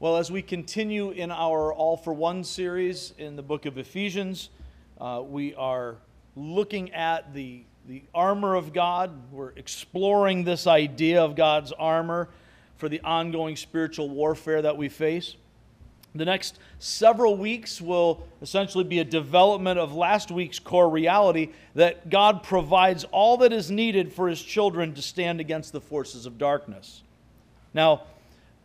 Well, as we continue in our All for One series in the book of Ephesians, uh, we are looking at the, the armor of God. We're exploring this idea of God's armor for the ongoing spiritual warfare that we face. The next several weeks will essentially be a development of last week's core reality that God provides all that is needed for his children to stand against the forces of darkness. Now,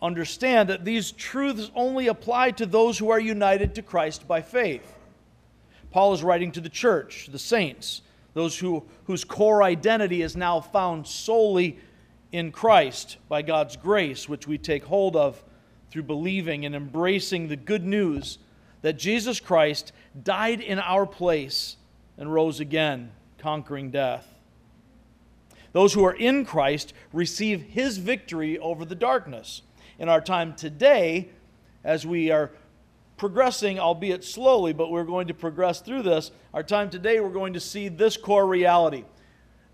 understand that these truths only apply to those who are united to Christ by faith. Paul is writing to the church, the saints, those who, whose core identity is now found solely in Christ by God's grace, which we take hold of through believing and embracing the good news that Jesus Christ died in our place and rose again, conquering death. Those who are in Christ receive his victory over the darkness in our time today as we are progressing, albeit slowly, but we're going to progress through this. Our time today, we're going to see this core reality.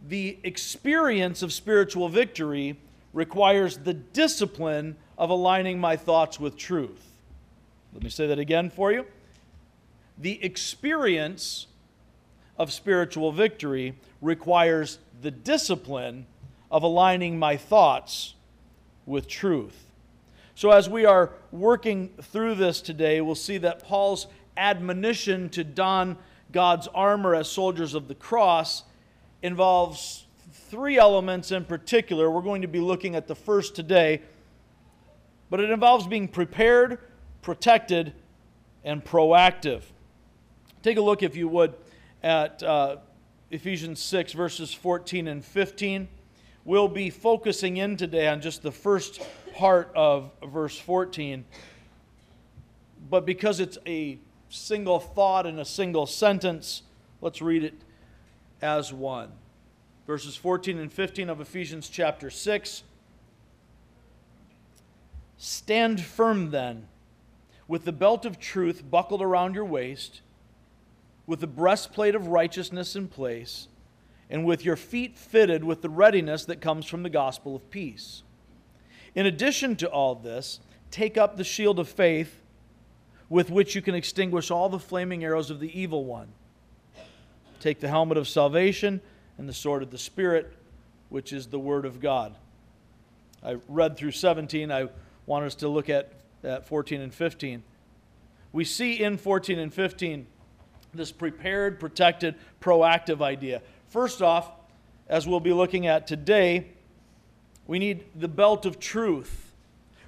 The experience of spiritual victory requires the discipline of aligning my thoughts with truth. Let me say that again for you. The experience of spiritual victory requires the discipline of aligning my thoughts with truth. So, as we are working through this today, we'll see that Paul's admonition to don God's armor as soldiers of the cross involves three elements in particular. We're going to be looking at the first today, but it involves being prepared, protected, and proactive. Take a look, if you would, at uh, Ephesians 6, verses 14 and 15. We'll be focusing in today on just the first part of verse 14. But because it's a single thought in a single sentence, let's read it as one. Verses 14 and 15 of Ephesians chapter 6. Stand firm then, with the belt of truth buckled around your waist, with the breastplate of righteousness in place, and with your feet fitted with the readiness that comes from the gospel of peace. In addition to all this, take up the shield of faith with which you can extinguish all the flaming arrows of the evil one. Take the helmet of salvation and the sword of the Spirit, which is the Word of God. I read through 17. I want us to look at, at 14 and 15. We see in 14 and 15 this prepared, protected, proactive idea. First off, as we'll be looking at today, we need the belt of truth,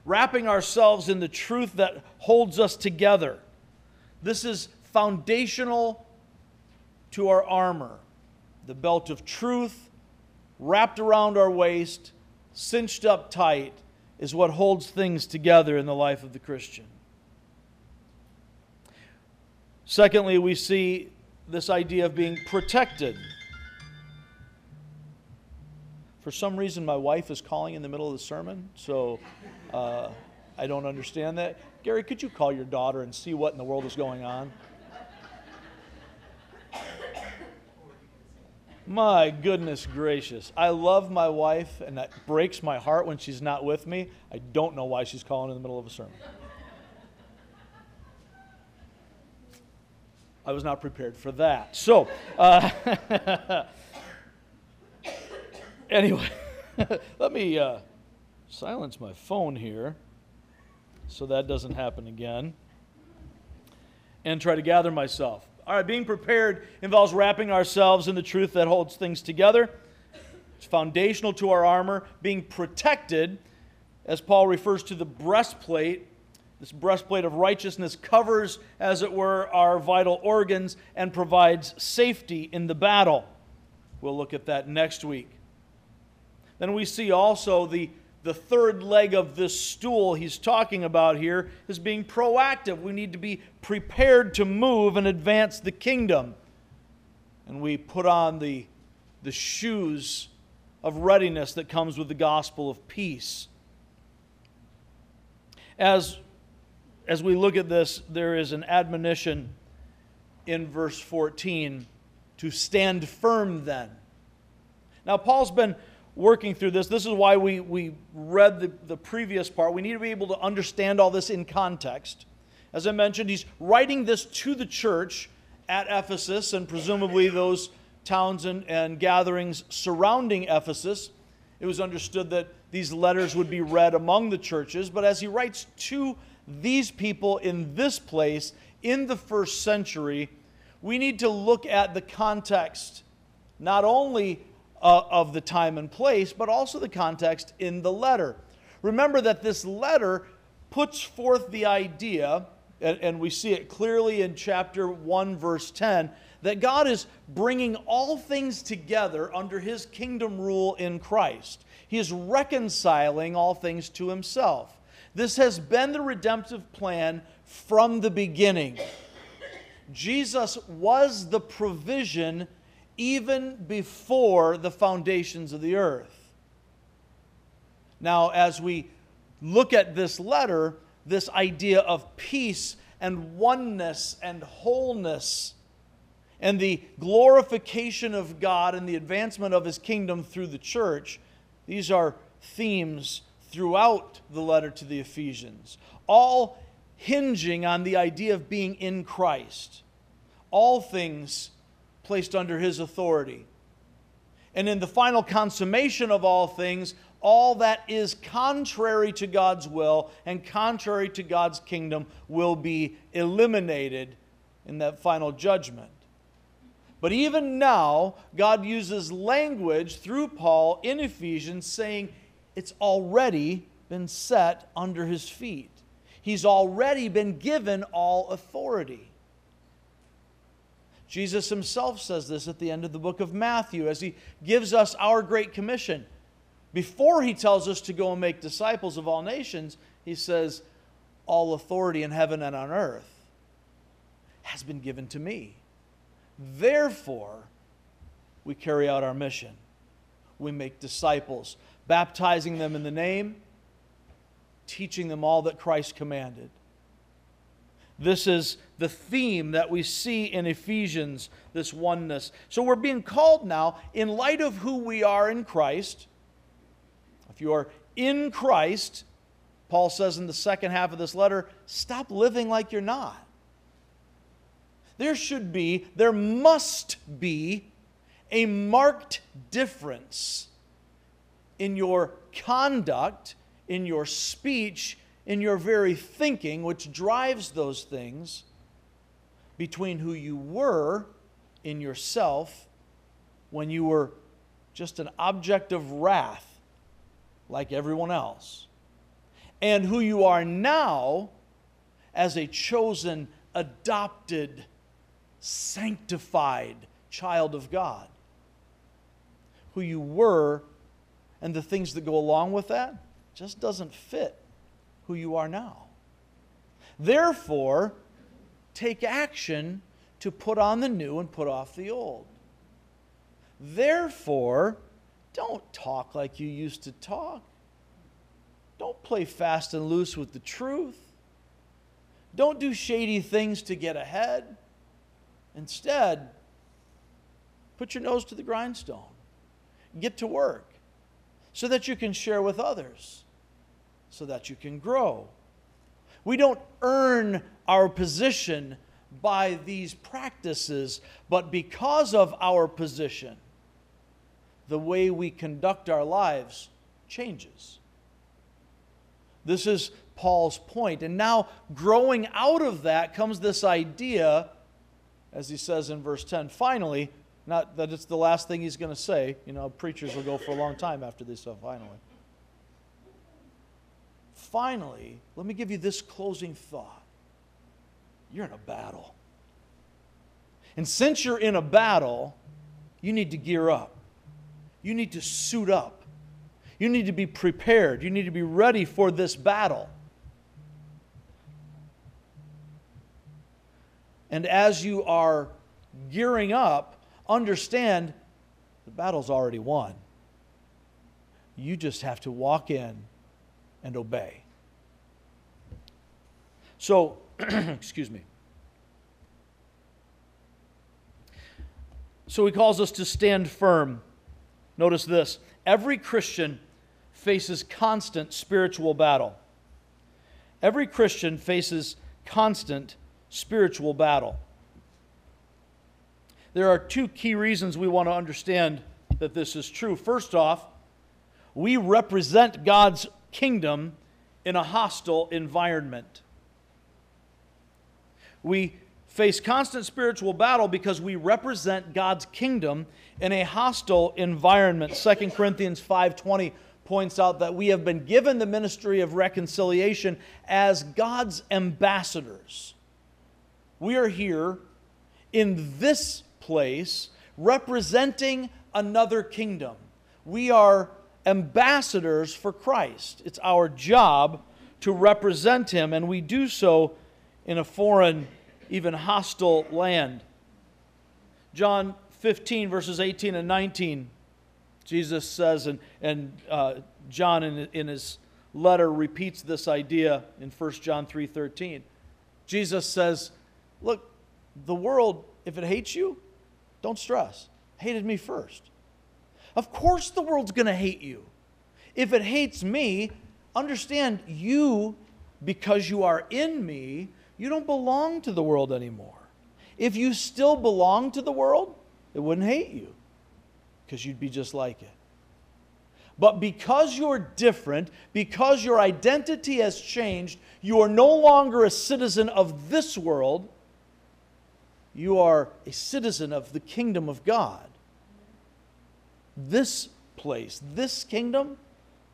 wrapping ourselves in the truth that holds us together. This is foundational to our armor. The belt of truth, wrapped around our waist, cinched up tight, is what holds things together in the life of the Christian. Secondly, we see this idea of being protected. For some reason, my wife is calling in the middle of the sermon, so uh, I don't understand that. Gary, could you call your daughter and see what in the world is going on? My goodness gracious. I love my wife, and that breaks my heart when she's not with me. I don't know why she's calling in the middle of a sermon. I was not prepared for that. So, uh, anyway, let me uh, silence my phone here so that doesn't happen again and try to gather myself. All right, being prepared involves wrapping ourselves in the truth that holds things together. It's foundational to our armor. Being protected, as Paul refers to the breastplate, this breastplate of righteousness covers, as it were, our vital organs and provides safety in the battle. We'll look at that next week. Then we see also the, the third leg of this stool he's talking about here is being proactive. We need to be prepared to move and advance the kingdom. And we put on the, the shoes of readiness that comes with the gospel of peace. As, as we look at this, there is an admonition in verse 14 to stand firm then. Now, Paul's been working through this. This is why we, we read the, the previous part. We need to be able to understand all this in context. As I mentioned, he's writing this to the church at Ephesus and presumably those towns and, and gatherings surrounding Ephesus. It was understood that these letters would be read among the churches, but as he writes to these people in this place in the first century, we need to look at the context, not only uh, of the time and place, but also the context in the letter. Remember that this letter puts forth the idea, and, and we see it clearly in chapter 1, verse 10, that God is bringing all things together under his kingdom rule in Christ. He is reconciling all things to himself. This has been the redemptive plan from the beginning. Jesus was the provision even before the foundations of the earth. Now, as we look at this letter, this idea of peace and oneness and wholeness and the glorification of God and the advancement of his kingdom through the church, these are themes throughout the letter to the Ephesians, all hinging on the idea of being in Christ. All things placed under his authority. And in the final consummation of all things, all that is contrary to God's will and contrary to God's kingdom will be eliminated in that final judgment. But even now, God uses language through Paul in Ephesians saying it's already been set under his feet. He's already been given all authority. Jesus himself says this at the end of the book of Matthew as he gives us our great commission. Before he tells us to go and make disciples of all nations, he says, All authority in heaven and on earth has been given to me. Therefore, we carry out our mission. We make disciples, baptizing them in the name, teaching them all that Christ commanded. This is the theme that we see in Ephesians, this oneness. So we're being called now, in light of who we are in Christ. If you are in Christ, Paul says in the second half of this letter, stop living like you're not. There should be, there must be a marked difference in your conduct, in your speech, in your very thinking, which drives those things, between who you were in yourself when you were just an object of wrath like everyone else, and who you are now as a chosen, adopted, sanctified child of God. Who you were and the things that go along with that just doesn't fit who you are now. Therefore, take action to put on the new and put off the old. Therefore, don't talk like you used to talk. Don't play fast and loose with the truth. Don't do shady things to get ahead. Instead, put your nose to the grindstone. Get to work so that you can share with others so that you can grow. We don't earn our position by these practices, but because of our position, the way we conduct our lives changes. This is Paul's point. And now, growing out of that comes this idea, as he says in verse 10, finally, not that it's the last thing he's going to say. You know, preachers will go for a long time after this, so finally finally, let me give you this closing thought. You're in a battle. And since you're in a battle, you need to gear up. You need to suit up. You need to be prepared. You need to be ready for this battle. And as you are gearing up, understand the battle's already won. You just have to walk in and obey. So, excuse me. So he calls us to stand firm. Notice this every Christian faces constant spiritual battle. Every Christian faces constant spiritual battle. There are two key reasons we want to understand that this is true. First off, we represent God's kingdom in a hostile environment. We face constant spiritual battle because we represent God's kingdom in a hostile environment. 2 Corinthians 5:20 points out that we have been given the ministry of reconciliation as God's ambassadors. We are here in this place representing another kingdom. We are ambassadors for Christ. It's our job to represent him, and we do so in a foreign, even hostile land. John 15, verses 18 and 19, Jesus says, and, and uh, John in, in his letter repeats this idea in 1 John 3:13. Jesus says, "Look, the world, if it hates you, don't stress. Hated me first. Of course, the world's going to hate you. If it hates me, understand you, because you are in me, you don't belong to the world anymore. If you still belong to the world, it wouldn't hate you because you'd be just like it. But because you're different, because your identity has changed, you are no longer a citizen of this world, you are a citizen of the kingdom of God this place, this kingdom,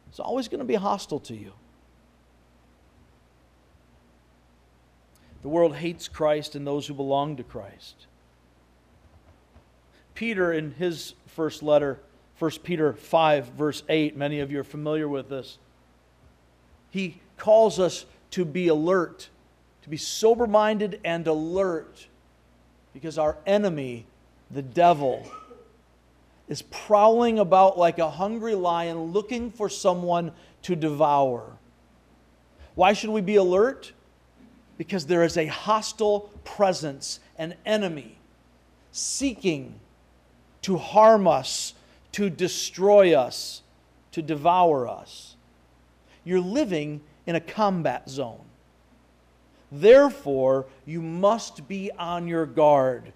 is always going to be hostile to you. The world hates Christ and those who belong to Christ. Peter, in his first letter, 1 Peter 5, verse 8, many of you are familiar with this. He calls us to be alert, to be sober minded and alert, because our enemy, the devil, is prowling about like a hungry lion looking for someone to devour. Why should we be alert? Because there is a hostile presence, an enemy, seeking to harm us, to destroy us, to devour us. You're living in a combat zone. Therefore, you must be on your guard.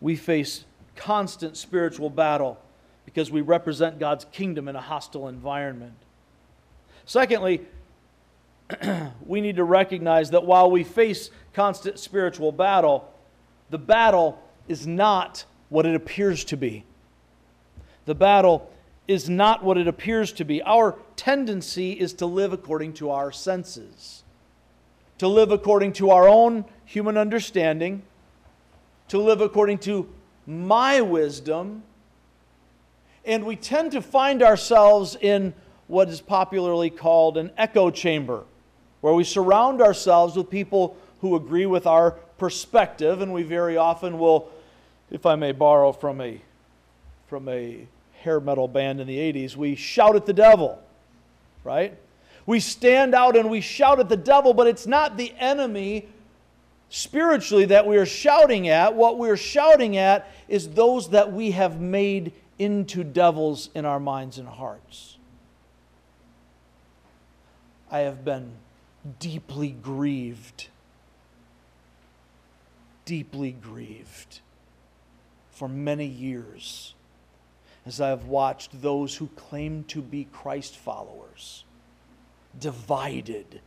We face constant spiritual battle because we represent God's kingdom in a hostile environment. Secondly, we need to recognize that while we face constant spiritual battle, the battle is not what it appears to be. The battle is not what it appears to be. Our tendency is to live according to our senses, to live according to our own human understanding, to live according to my wisdom, and we tend to find ourselves in what is popularly called an echo chamber, where we surround ourselves with people who agree with our perspective, and we very often will, if I may borrow from a, from a hair metal band in the 80s, we shout at the devil, right? We stand out and we shout at the devil, but it's not the enemy spiritually that we are shouting at. What we're shouting at is those that we have made into devils in our minds and hearts. I have been deeply grieved, deeply grieved for many years as I have watched those who claim to be Christ followers divided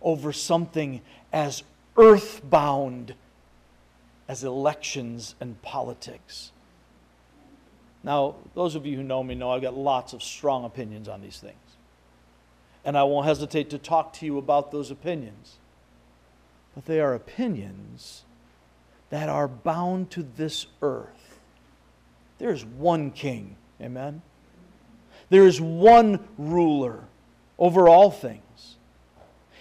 over something as earthbound as elections and politics. Now, those of you who know me know I've got lots of strong opinions on these things. And I won't hesitate to talk to you about those opinions. But they are opinions that are bound to this earth. There is one king, amen? There is one ruler over all things.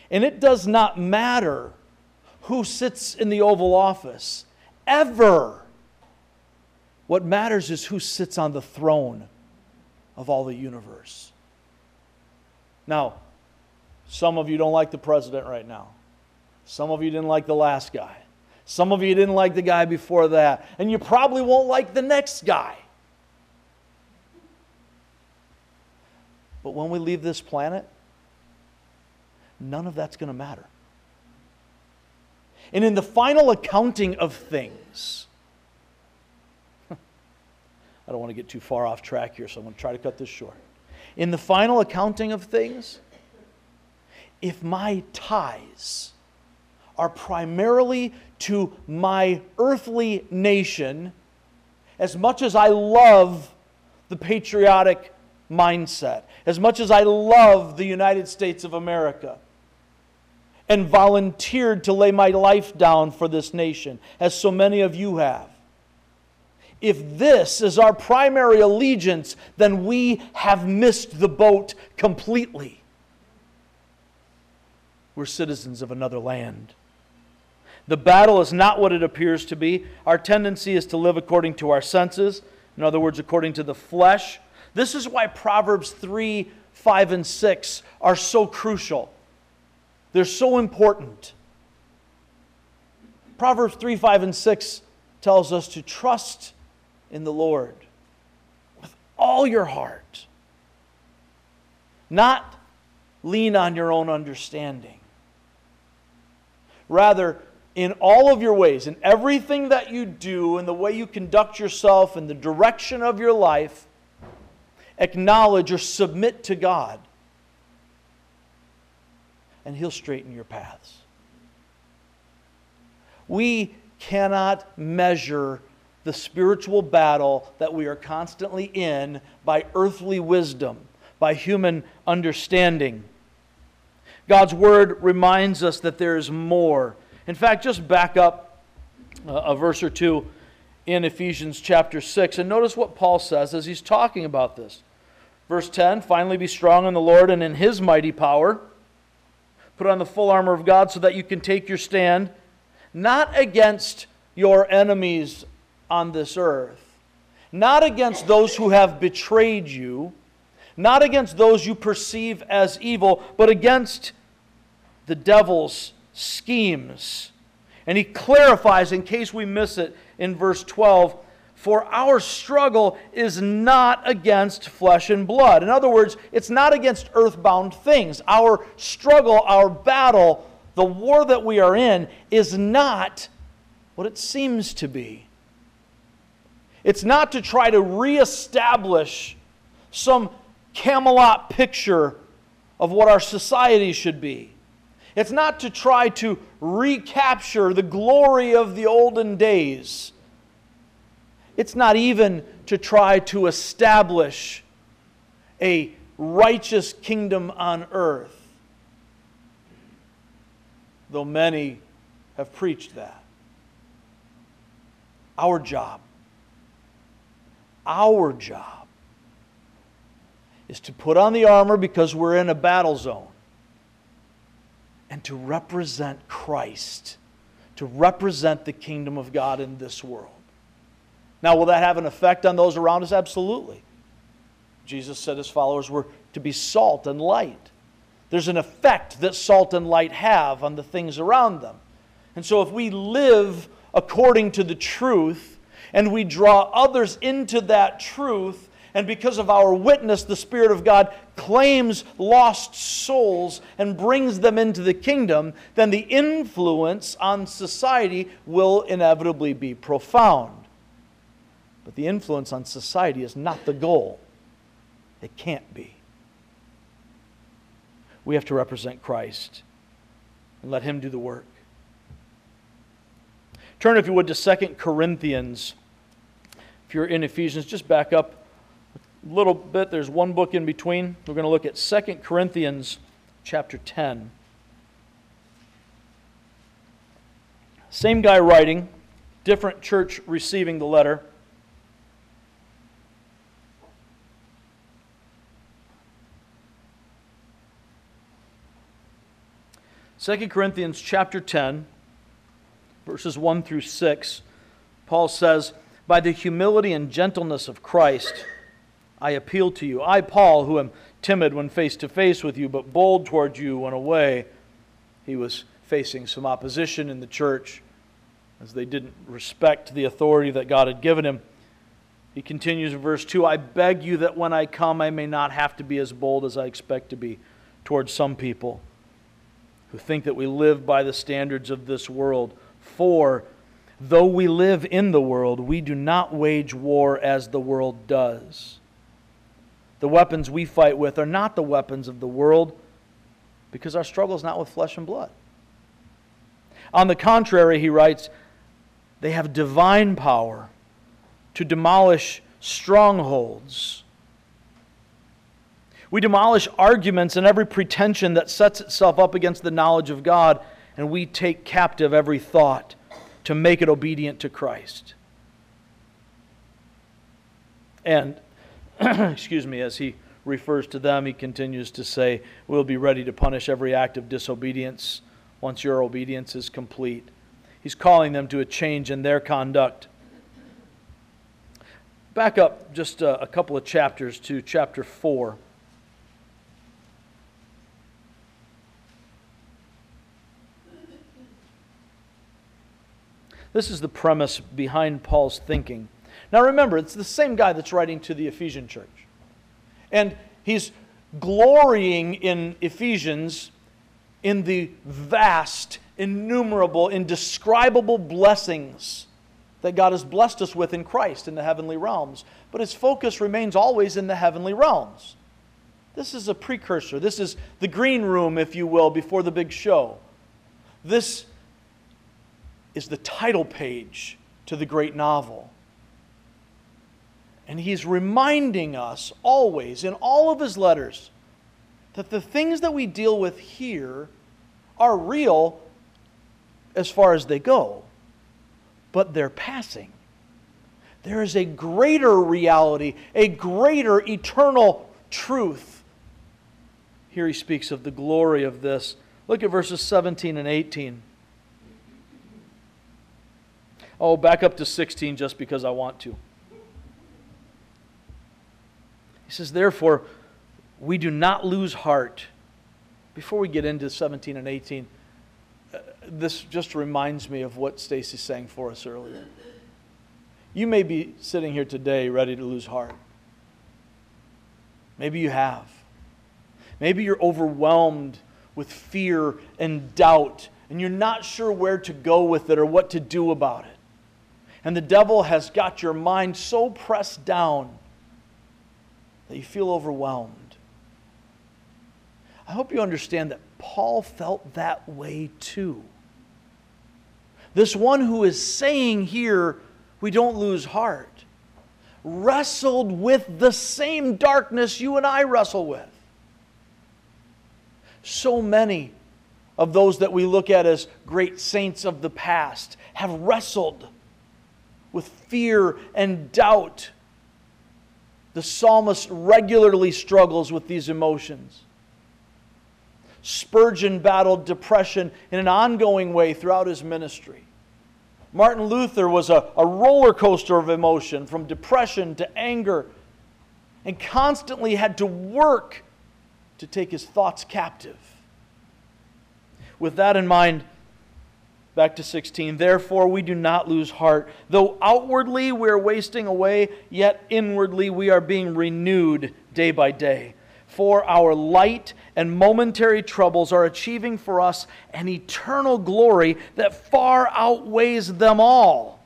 And it does not matter who sits in the Oval Office, ever. What matters is who sits on the throne of all the universe. Now, some of you don't like the president right now. Some of you didn't like the last guy. Some of you didn't like the guy before that. And you probably won't like the next guy. But when we leave this planet, none of that's going to matter. And in the final accounting of things, I don't want to get too far off track here, so I'm going to try to cut this short. In the final accounting of things, if my ties are primarily to my earthly nation, as much as I love the patriotic mindset, as much as I love the United States of America, and volunteered to lay my life down for this nation, as so many of you have. If this is our primary allegiance, then we have missed the boat completely. We're citizens of another land. The battle is not what it appears to be. Our tendency is to live according to our senses, in other words, according to the flesh. This is why Proverbs 3, 5, and 6 are so crucial. They're so important. Proverbs 3, 5, and 6 tells us to trust in the Lord with all your heart, not lean on your own understanding. Rather, in all of your ways, in everything that you do, in the way you conduct yourself, in the direction of your life, acknowledge or submit to God, and He'll straighten your paths. We cannot measure the spiritual battle that we are constantly in by earthly wisdom, by human understanding. God's Word reminds us that there is more. In fact, just back up uh, a verse or two in Ephesians chapter 6 and notice what Paul says as he's talking about this. Verse 10 Finally, be strong in the Lord and in his mighty power. Put on the full armor of God so that you can take your stand, not against your enemies on this earth, not against those who have betrayed you, not against those you perceive as evil, but against the devil's schemes. And he clarifies, in case we miss it, in verse 12 for our struggle is not against flesh and blood. In other words, it's not against earthbound things. Our struggle, our battle, the war that we are in is not what it seems to be. It's not to try to reestablish some Camelot picture of what our society should be. It's not to try to recapture the glory of the olden days. It's not even to try to establish a righteous kingdom on earth, though many have preached that. Our job, our job is to put on the armor because we're in a battle zone and to represent Christ, to represent the kingdom of God in this world. Now, will that have an effect on those around us? Absolutely. Jesus said his followers were to be salt and light. There's an effect that salt and light have on the things around them. And so, if we live according to the truth and we draw others into that truth, and because of our witness, the Spirit of God claims lost souls and brings them into the kingdom, then the influence on society will inevitably be profound. But the influence on society is not the goal. It can't be. We have to represent Christ and let Him do the work. Turn, if you would, to 2 Corinthians. If you're in Ephesians, just back up a little bit. There's one book in between. We're going to look at 2 Corinthians chapter 10. Same guy writing, different church receiving the letter. Second Corinthians chapter 10, verses 1 through 6, Paul says, By the humility and gentleness of Christ, I appeal to you. I, Paul, who am timid when face to face with you, but bold toward you when away. He was facing some opposition in the church as they didn't respect the authority that God had given him. He continues in verse 2 I beg you that when I come, I may not have to be as bold as I expect to be towards some people who think that we live by the standards of this world. For though we live in the world, we do not wage war as the world does. The weapons we fight with are not the weapons of the world because our struggle is not with flesh and blood. On the contrary, he writes, they have divine power to demolish strongholds. We demolish arguments and every pretension that sets itself up against the knowledge of God, and we take captive every thought to make it obedient to Christ. And, excuse me, as he refers to them, he continues to say, We'll be ready to punish every act of disobedience once your obedience is complete. He's calling them to a change in their conduct. Back up just a, a couple of chapters to chapter 4. This is the premise behind Paul's thinking. Now remember, it's the same guy that's writing to the Ephesian church. And he's glorying in Ephesians in the vast, innumerable, indescribable blessings that God has blessed us with in Christ in the heavenly realms. But his focus remains always in the heavenly realms. This is a precursor. This is the green room, if you will, before the big show. This is the title page to the great novel. And he's reminding us always in all of his letters that the things that we deal with here are real as far as they go, but they're passing. There is a greater reality, a greater eternal truth. Here he speaks of the glory of this. Look at verses 17 and 18. Oh, back up to 16 just because I want to. He says, Therefore, we do not lose heart. Before we get into 17 and 18, uh, this just reminds me of what Stacy sang for us earlier. You may be sitting here today ready to lose heart. Maybe you have. Maybe you're overwhelmed with fear and doubt, and you're not sure where to go with it or what to do about it. And the devil has got your mind so pressed down that you feel overwhelmed. I hope you understand that Paul felt that way too. This one who is saying here, we don't lose heart, wrestled with the same darkness you and I wrestle with. So many of those that we look at as great saints of the past have wrestled with fear and doubt. The psalmist regularly struggles with these emotions. Spurgeon battled depression in an ongoing way throughout his ministry. Martin Luther was a, a roller coaster of emotion from depression to anger and constantly had to work to take his thoughts captive. With that in mind, Back to 16. Therefore, we do not lose heart. Though outwardly we are wasting away, yet inwardly we are being renewed day by day. For our light and momentary troubles are achieving for us an eternal glory that far outweighs them all.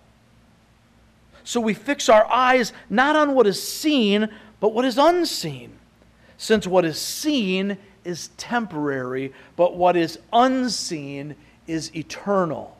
So we fix our eyes not on what is seen, but what is unseen. Since what is seen is temporary, but what is unseen is eternal.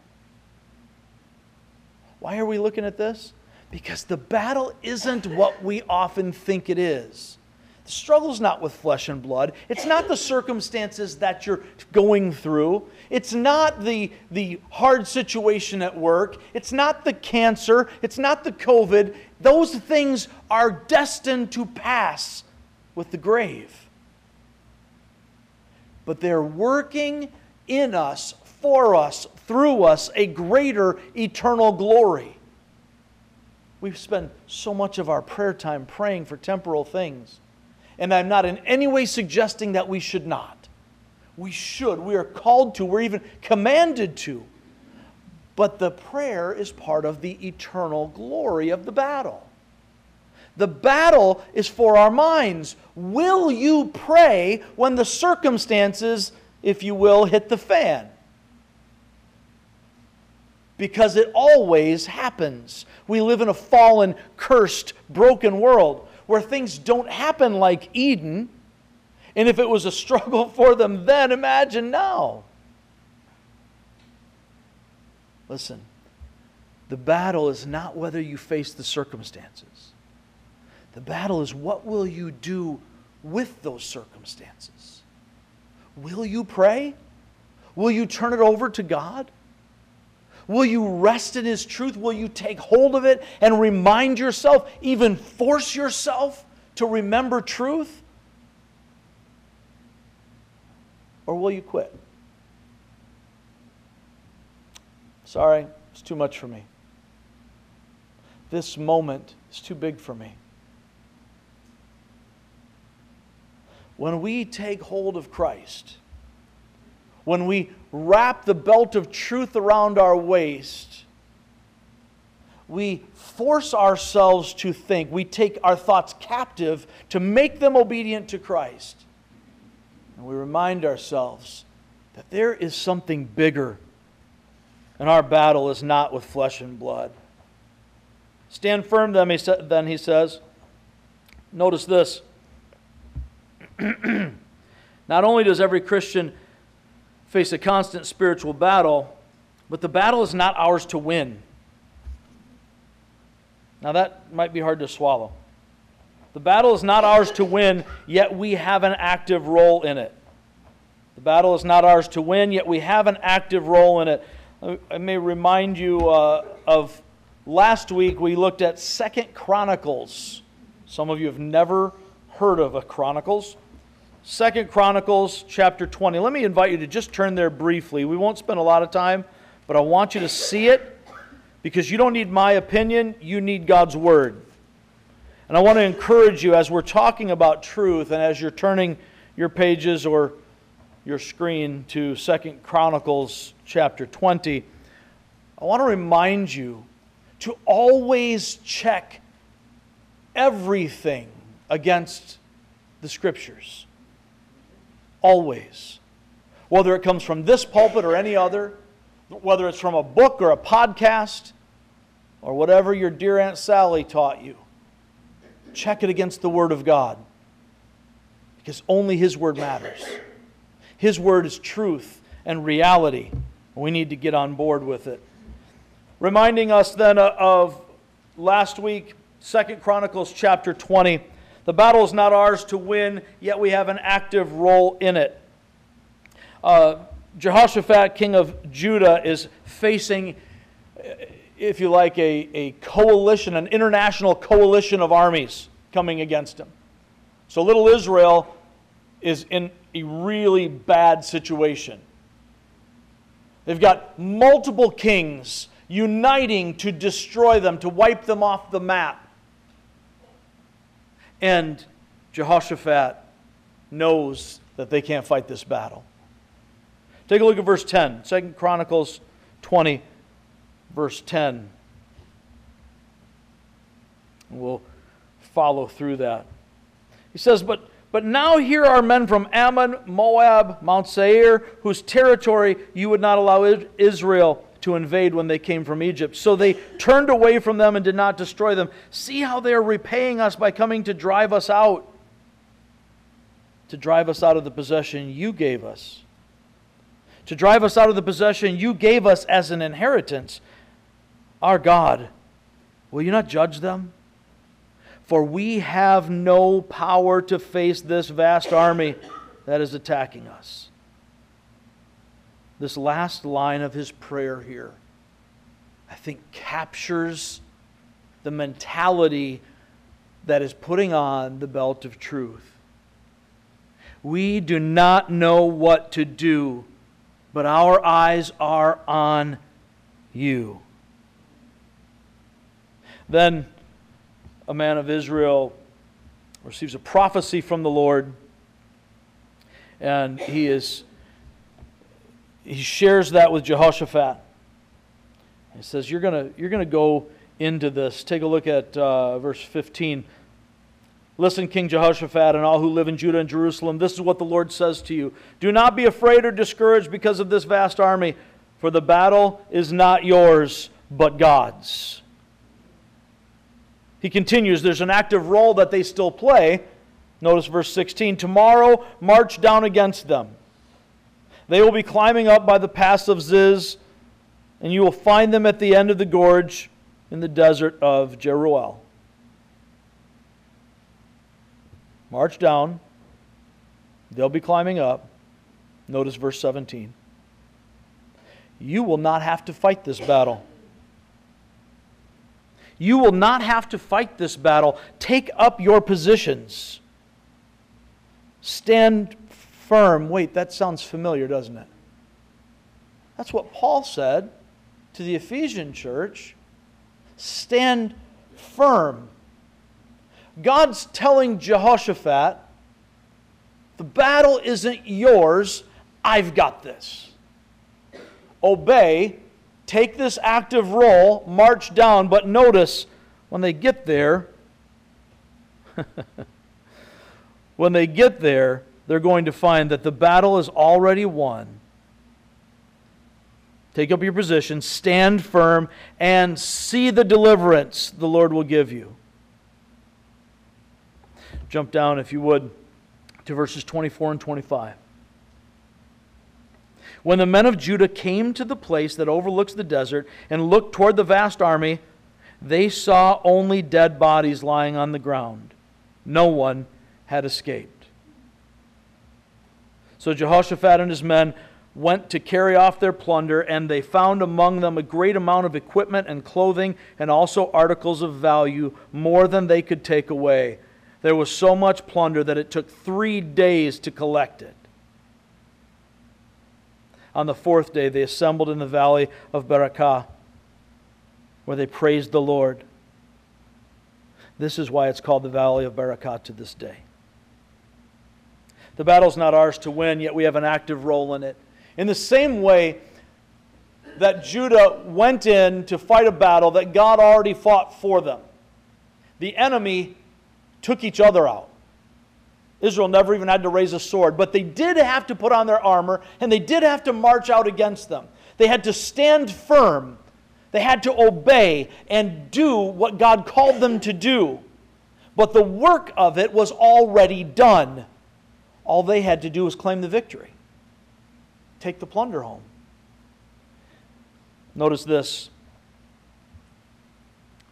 Why are we looking at this? Because the battle isn't what we often think it is. The struggle is not with flesh and blood. It's not the circumstances that you're going through. It's not the, the hard situation at work. It's not the cancer. It's not the COVID. Those things are destined to pass with the grave. But they're working in us for us, through us, a greater eternal glory. We spend so much of our prayer time praying for temporal things. And I'm not in any way suggesting that we should not. We should. We are called to. We're even commanded to. But the prayer is part of the eternal glory of the battle. The battle is for our minds. Will you pray when the circumstances, if you will, hit the fan? Because it always happens. We live in a fallen, cursed, broken world where things don't happen like Eden. And if it was a struggle for them then, imagine now. Listen, the battle is not whether you face the circumstances. The battle is what will you do with those circumstances? Will you pray? Will you turn it over to God? Will you rest in His truth? Will you take hold of it and remind yourself, even force yourself to remember truth? Or will you quit? Sorry, it's too much for me. This moment is too big for me. When we take hold of Christ, when we wrap the belt of truth around our waist, we force ourselves to think, we take our thoughts captive to make them obedient to Christ. And we remind ourselves that there is something bigger, and our battle is not with flesh and blood. Stand firm, then he, then he says. Notice this. not only does every Christian face a constant spiritual battle, but the battle is not ours to win. Now, that might be hard to swallow. The battle is not ours to win, yet we have an active role in it. The battle is not ours to win, yet we have an active role in it. I may remind you uh, of last week we looked at Second Chronicles. Some of you have never heard of a Chronicles. Second Chronicles chapter 20. Let me invite you to just turn there briefly. We won't spend a lot of time, but I want you to see it because you don't need my opinion, you need God's word. And I want to encourage you as we're talking about truth and as you're turning your pages or your screen to Second Chronicles chapter 20, I want to remind you to always check everything against the scriptures. Always. Whether it comes from this pulpit or any other, whether it's from a book or a podcast, or whatever your dear Aunt Sally taught you, check it against the Word of God. Because only His Word matters. His Word is truth and reality. We need to get on board with it. Reminding us then of last week, Second Chronicles chapter 20. The battle is not ours to win, yet we have an active role in it. Uh, Jehoshaphat, king of Judah, is facing, if you like, a, a coalition, an international coalition of armies coming against him. So little Israel is in a really bad situation. They've got multiple kings uniting to destroy them, to wipe them off the map. And Jehoshaphat knows that they can't fight this battle. Take a look at verse 10, 2 Chronicles 20, verse 10. We'll follow through that. He says, But, but now here are men from Ammon, Moab, Mount Seir, whose territory you would not allow Israel to invade when they came from Egypt. So they turned away from them and did not destroy them. See how they are repaying us by coming to drive us out, to drive us out of the possession you gave us, to drive us out of the possession you gave us as an inheritance. Our God, will you not judge them? For we have no power to face this vast army that is attacking us this last line of his prayer here, I think captures the mentality that is putting on the belt of truth. We do not know what to do, but our eyes are on you. Then a man of Israel receives a prophecy from the Lord, and he is he shares that with Jehoshaphat. He says, You're going you're to go into this. Take a look at uh, verse 15, Listen, King Jehoshaphat, and all who live in Judah and Jerusalem, this is what the Lord says to you Do not be afraid or discouraged because of this vast army, for the battle is not yours, but God's. He continues, there's an active role that they still play. Notice verse 16 Tomorrow, march down against them. They will be climbing up by the pass of Ziz, and you will find them at the end of the gorge in the desert of Jeruel. March down. They'll be climbing up. Notice verse 17. You will not have to fight this battle. You will not have to fight this battle. Take up your positions. Stand firm. Wait, that sounds familiar, doesn't it? That's what Paul said to the Ephesian church. Stand firm. God's telling Jehoshaphat, the battle isn't yours, I've got this. Obey, take this active role, march down, but notice when they get there, when they get there, they're going to find that the battle is already won. Take up your position, stand firm, and see the deliverance the Lord will give you. Jump down, if you would, to verses 24 and 25. When the men of Judah came to the place that overlooks the desert and looked toward the vast army, they saw only dead bodies lying on the ground. No one had escaped. So Jehoshaphat and his men went to carry off their plunder, and they found among them a great amount of equipment and clothing, and also articles of value, more than they could take away. There was so much plunder that it took three days to collect it. On the fourth day, they assembled in the valley of Berakah, where they praised the Lord. This is why it's called the Valley of Berakah to this day. The battle's not ours to win, yet we have an active role in it. In the same way that Judah went in to fight a battle that God already fought for them, the enemy took each other out. Israel never even had to raise a sword, but they did have to put on their armor and they did have to march out against them. They had to stand firm, they had to obey and do what God called them to do. But the work of it was already done. All they had to do was claim the victory, take the plunder home. Notice this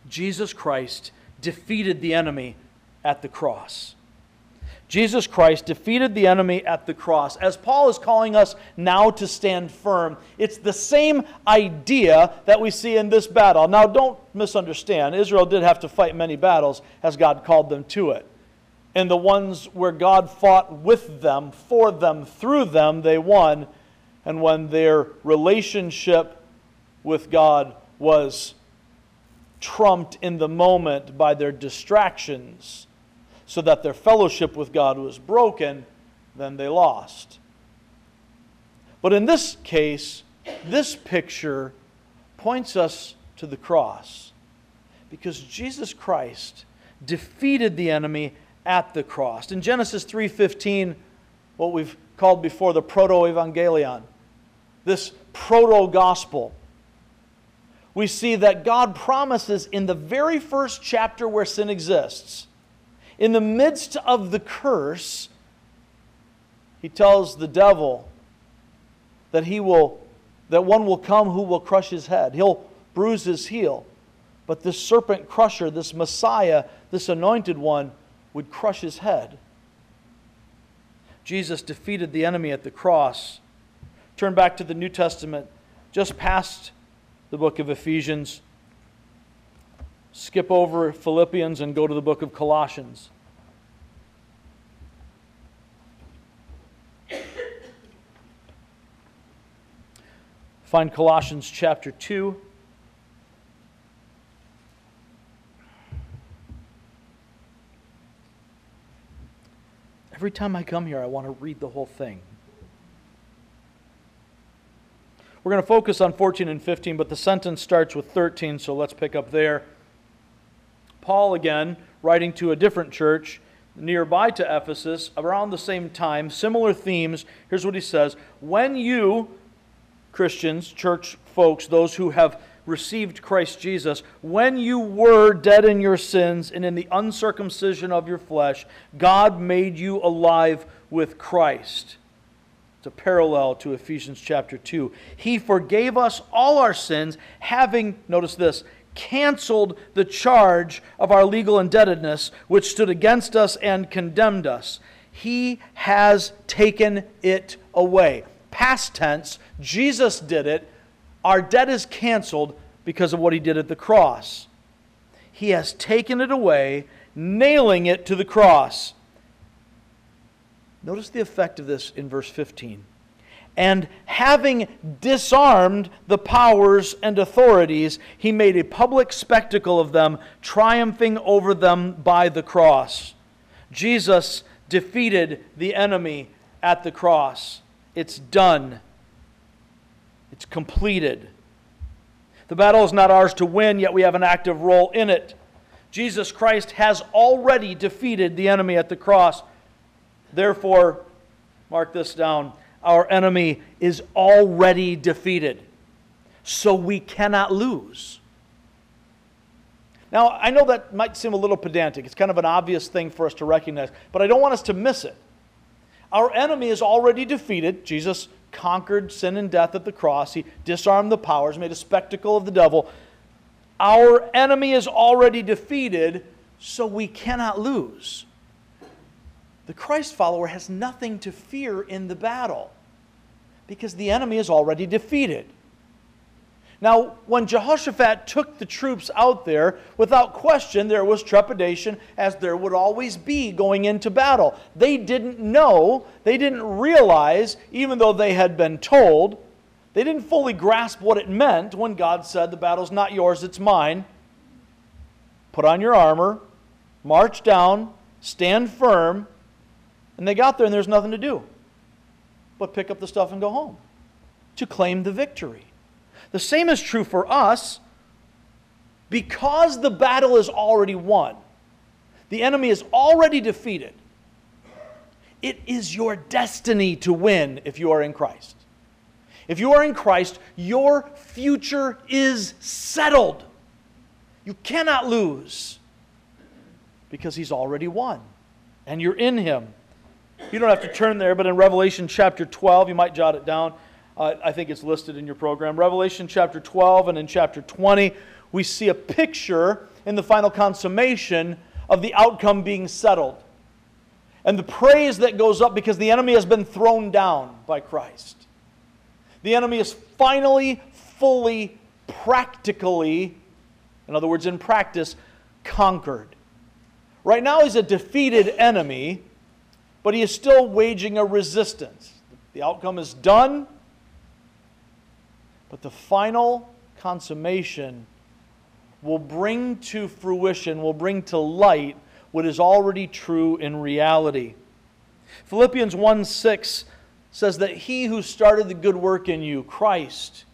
Jesus Christ defeated the enemy at the cross. Jesus Christ defeated the enemy at the cross. As Paul is calling us now to stand firm, it's the same idea that we see in this battle. Now, don't misunderstand. Israel did have to fight many battles as God called them to it. And the ones where God fought with them, for them, through them, they won. And when their relationship with God was trumped in the moment by their distractions, so that their fellowship with God was broken, then they lost. But in this case, this picture points us to the cross because Jesus Christ defeated the enemy at the cross. In Genesis 3:15, what we've called before the proto-evangelion, this proto-gospel, we see that God promises in the very first chapter where sin exists in the midst of the curse, he tells the devil that he will that one will come who will crush his head. He'll bruise his heel. But this serpent crusher, this Messiah, this anointed one, would crush his head. Jesus defeated the enemy at the cross. Turn back to the New Testament, just past the book of Ephesians skip over Philippians and go to the book of Colossians. Find Colossians chapter 2. Every time I come here, I want to read the whole thing. We're going to focus on 14 and 15, but the sentence starts with 13, so let's pick up there. Paul, again, writing to a different church nearby to Ephesus around the same time, similar themes. Here's what he says When you, Christians, church folks, those who have received Christ Jesus, when you were dead in your sins and in the uncircumcision of your flesh, God made you alive with Christ. It's a parallel to Ephesians chapter 2. He forgave us all our sins, having, notice this, canceled the charge of our legal indebtedness, which stood against us and condemned us. He has taken it away. Past tense, Jesus did it. Our debt is canceled because of what he did at the cross. He has taken it away, nailing it to the cross. Notice the effect of this in verse 15 and having disarmed the powers and authorities, he made a public spectacle of them, triumphing over them by the cross. Jesus defeated the enemy at the cross. It's done, it's completed. The battle is not ours to win, yet we have an active role in it. Jesus Christ has already defeated the enemy at the cross. Therefore, mark this down our enemy is already defeated. So we cannot lose. Now, I know that might seem a little pedantic. It's kind of an obvious thing for us to recognize, but I don't want us to miss it. Our enemy is already defeated. Jesus conquered sin and death at the cross, he disarmed the powers, made a spectacle of the devil. Our enemy is already defeated, so we cannot lose. The Christ follower has nothing to fear in the battle because the enemy is already defeated. Now, when Jehoshaphat took the troops out there, without question, there was trepidation, as there would always be going into battle. They didn't know, they didn't realize, even though they had been told, they didn't fully grasp what it meant when God said, The battle's not yours, it's mine. Put on your armor, march down, stand firm, and they got there and there's nothing to do but pick up the stuff and go home to claim the victory. The same is true for us because the battle is already won. The enemy is already defeated. It is your destiny to win if you are in Christ. If you are in Christ, your future is settled. You cannot lose because he's already won and you're in him. You don't have to turn there, but in Revelation chapter 12, you might jot it down. Uh, I think it's listed in your program. Revelation chapter 12 and in chapter 20, we see a picture in the final consummation of the outcome being settled. And the praise that goes up because the enemy has been thrown down by Christ. The enemy is finally, fully, practically, in other words, in practice, conquered. Right now, he's a defeated enemy but he is still waging a resistance. The outcome is done, but the final consummation will bring to fruition, will bring to light what is already true in reality. Philippians 1 6 says that he who started the good work in you, Christ,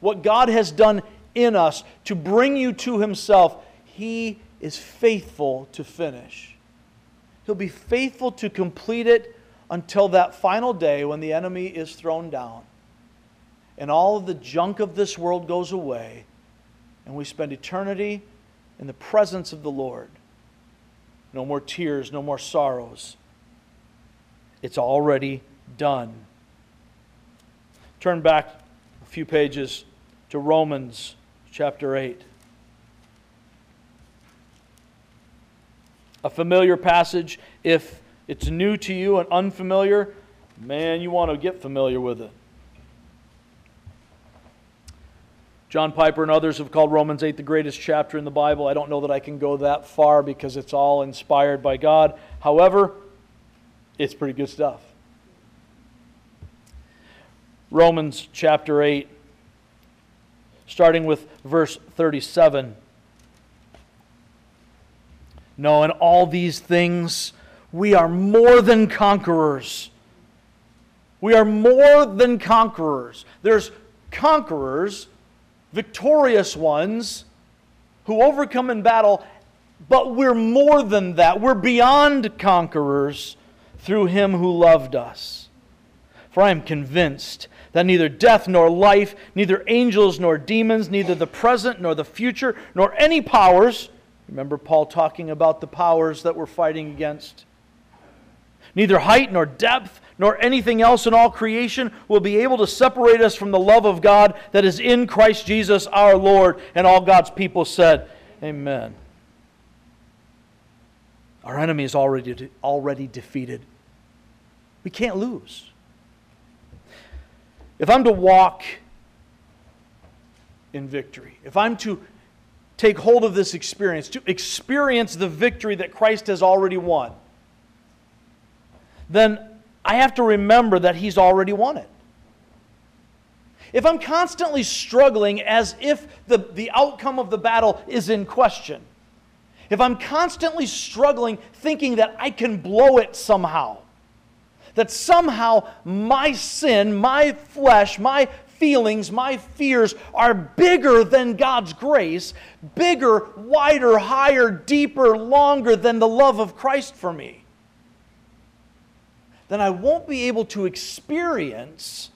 what God has done in us to bring you to himself, he is faithful to finish. He'll be faithful to complete it until that final day when the enemy is thrown down and all of the junk of this world goes away and we spend eternity in the presence of the Lord. No more tears, no more sorrows. It's already done. Turn back a few pages to Romans chapter 8. a familiar passage. If it's new to you and unfamiliar, man, you want to get familiar with it. John Piper and others have called Romans 8 the greatest chapter in the Bible. I don't know that I can go that far because it's all inspired by God. However, it's pretty good stuff. Romans chapter 8, starting with verse 37. No, in all these things, we are more than conquerors. We are more than conquerors. There's conquerors, victorious ones, who overcome in battle, But we're more than that. We're beyond conquerors through him who loved us. For I am convinced that neither death nor life, neither angels nor demons, neither the present nor the future, nor any powers, remember Paul talking about the powers that we're fighting against, neither height nor depth, nor anything else in all creation will be able to separate us from the love of God that is in Christ Jesus our Lord. And all God's people said, Amen. Our enemy is already, already defeated. We can't lose. If I'm to walk in victory, if I'm to take hold of this experience, to experience the victory that Christ has already won, then I have to remember that He's already won it. If I'm constantly struggling as if the, the outcome of the battle is in question, if I'm constantly struggling thinking that I can blow it somehow, that somehow my sin, my flesh, my feelings, my fears are bigger than God's grace, bigger, wider, higher, deeper, longer than the love of Christ for me, then I won't be able to experience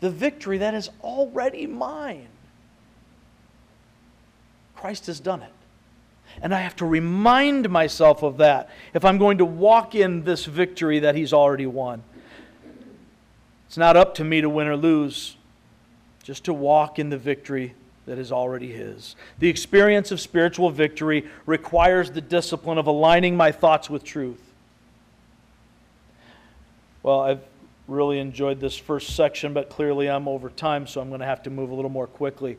the victory that is already mine. Christ has done it. And I have to remind myself of that if I'm going to walk in this victory that He's already won. It's not up to me to win or lose, just to walk in the victory that is already His. The experience of spiritual victory requires the discipline of aligning my thoughts with truth. Well, I've really enjoyed this first section, but clearly I'm over time, so I'm going to have to move a little more quickly.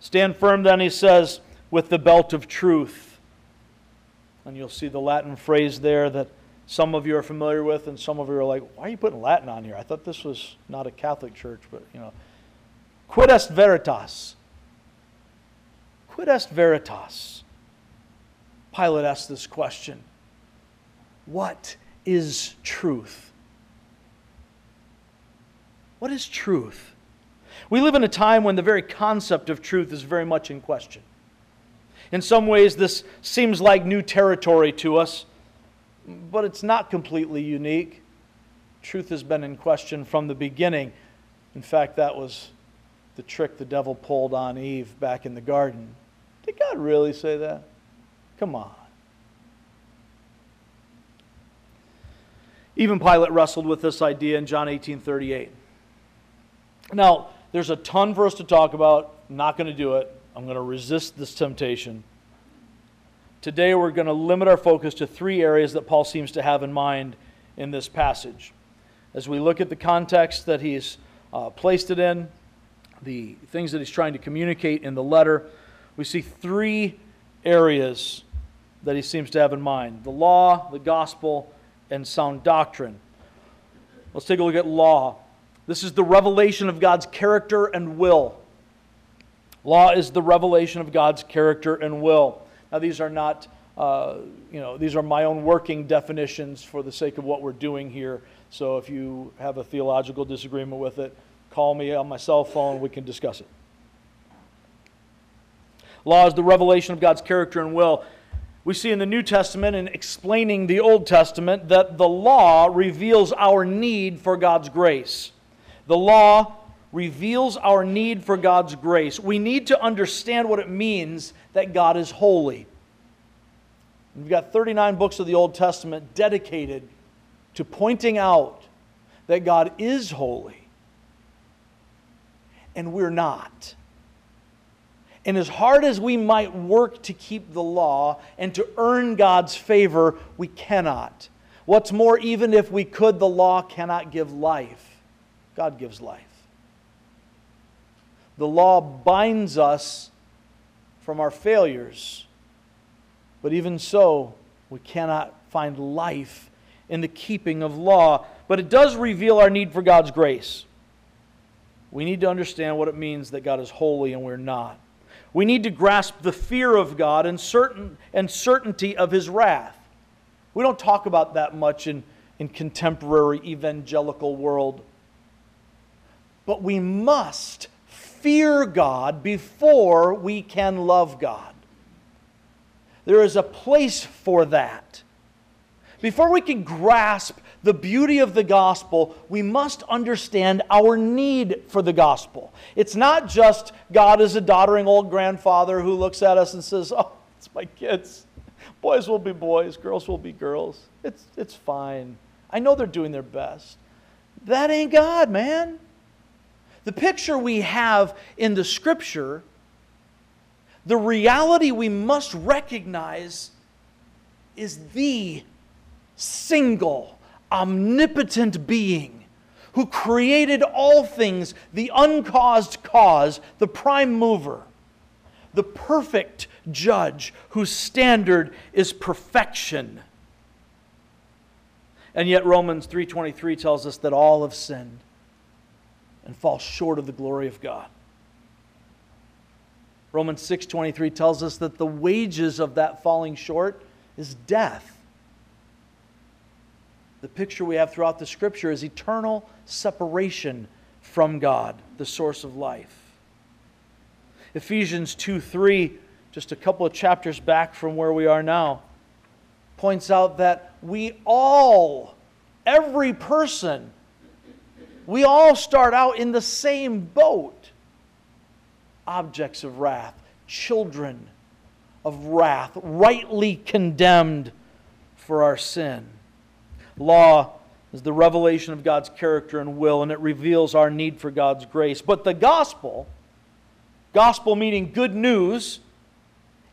Stand firm, then, he says with the belt of truth. And you'll see the Latin phrase there that some of you are familiar with, and some of you are like, why are you putting Latin on here? I thought this was not a Catholic church, but you know. Quid est veritas? Quid est veritas? Pilate asked this question What is truth? What is truth? We live in a time when the very concept of truth is very much in question. In some ways, this seems like new territory to us, but it's not completely unique. Truth has been in question from the beginning. In fact, that was the trick the devil pulled on Eve back in the garden. Did God really say that? Come on. Even Pilate wrestled with this idea in John 18 38. Now, there's a ton for us to talk about. I'm not going to do it. I'm going to resist this temptation. Today, we're going to limit our focus to three areas that Paul seems to have in mind in this passage. As we look at the context that he's uh, placed it in, the things that he's trying to communicate in the letter, we see three areas that he seems to have in mind the law, the gospel, and sound doctrine. Let's take a look at law. This is the revelation of God's character and will. Law is the revelation of God's character and will. Now, these are not, uh, you know, these are my own working definitions for the sake of what we're doing here. So if you have a theological disagreement with it, call me on my cell phone. We can discuss it. Law is the revelation of God's character and will. We see in the New Testament and explaining the Old Testament that the law reveals our need for God's grace. The law reveals our need for God's grace. We need to understand what it means that God is holy. We've got 39 books of the Old Testament dedicated to pointing out that God is holy and we're not. And as hard as we might work to keep the law and to earn God's favor, we cannot. What's more, even if we could, the law cannot give life. God gives life. The law binds us from our failures, but even so, we cannot find life in the keeping of law. But it does reveal our need for God's grace. We need to understand what it means that God is holy and we're not. We need to grasp the fear of God and, certain, and certainty of his wrath. We don't talk about that much in, in contemporary evangelical world. But we must fear God before we can love God. There is a place for that. Before we can grasp the beauty of the gospel, we must understand our need for the gospel. It's not just God is a doddering old grandfather who looks at us and says, Oh, it's my kids. Boys will be boys, girls will be girls. It's, it's fine. I know they're doing their best. That ain't God, man. The picture we have in the scripture, the reality we must recognize is the single, omnipotent being who created all things, the uncaused cause, the prime mover, the perfect judge whose standard is perfection. And yet Romans 3:23 tells us that all have sinned and fall short of the glory of God. Romans 6:23 tells us that the wages of that falling short is death. The picture we have throughout the scripture is eternal separation from God, the source of life. Ephesians 2 3, just a couple of chapters back from where we are now, points out that we all, every person, we all start out in the same boat. Objects of wrath, children of wrath, rightly condemned for our sin. Law is the revelation of God's character and will, and it reveals our need for God's grace. But the gospel, gospel meaning good news,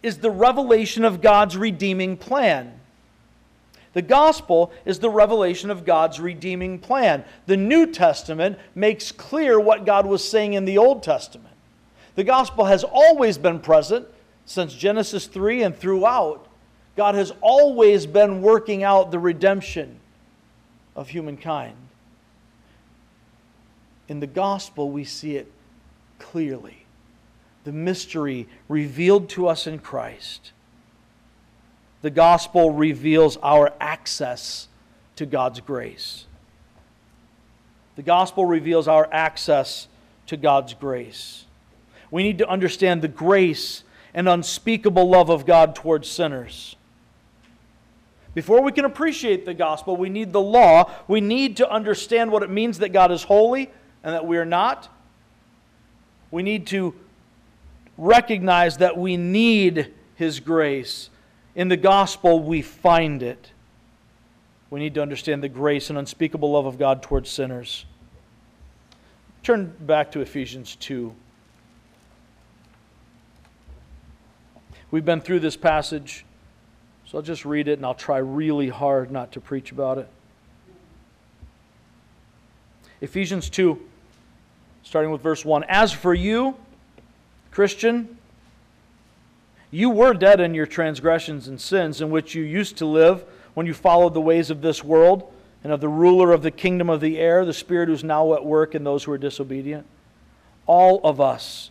is the revelation of God's redeeming plan. The gospel is the revelation of God's redeeming plan. The New Testament makes clear what God was saying in the Old Testament. The gospel has always been present since Genesis 3 and throughout. God has always been working out the redemption of humankind. In the gospel, we see it clearly. The mystery revealed to us in Christ. The gospel reveals our access to God's grace. The gospel reveals our access to God's grace. We need to understand the grace and unspeakable love of God towards sinners. Before we can appreciate the gospel, we need the law. We need to understand what it means that God is holy and that we are not. We need to recognize that we need His grace. In the gospel, we find it. We need to understand the grace and unspeakable love of God towards sinners. Turn back to Ephesians 2. We've been through this passage so I'll just read it and I'll try really hard not to preach about it. Ephesians 2, starting with verse 1. As for you, Christian, you were dead in your transgressions and sins in which you used to live when you followed the ways of this world and of the ruler of the kingdom of the air, the spirit who's now at work in those who are disobedient. All of us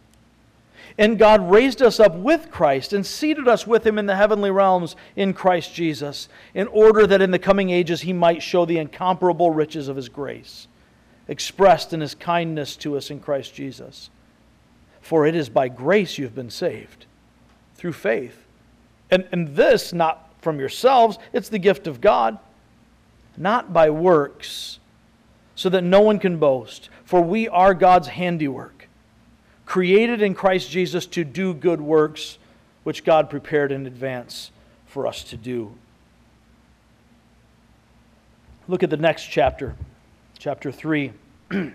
And God raised us up with Christ and seated us with him in the heavenly realms in Christ Jesus, in order that in the coming ages he might show the incomparable riches of his grace, expressed in his kindness to us in Christ Jesus. For it is by grace you have been saved, through faith. And, and this, not from yourselves, it's the gift of God, not by works, so that no one can boast. For we are God's handiwork created in Christ Jesus to do good works, which God prepared in advance for us to do. Look at the next chapter, chapter 3,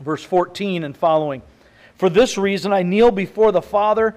verse 14 and following. For this reason I kneel before the Father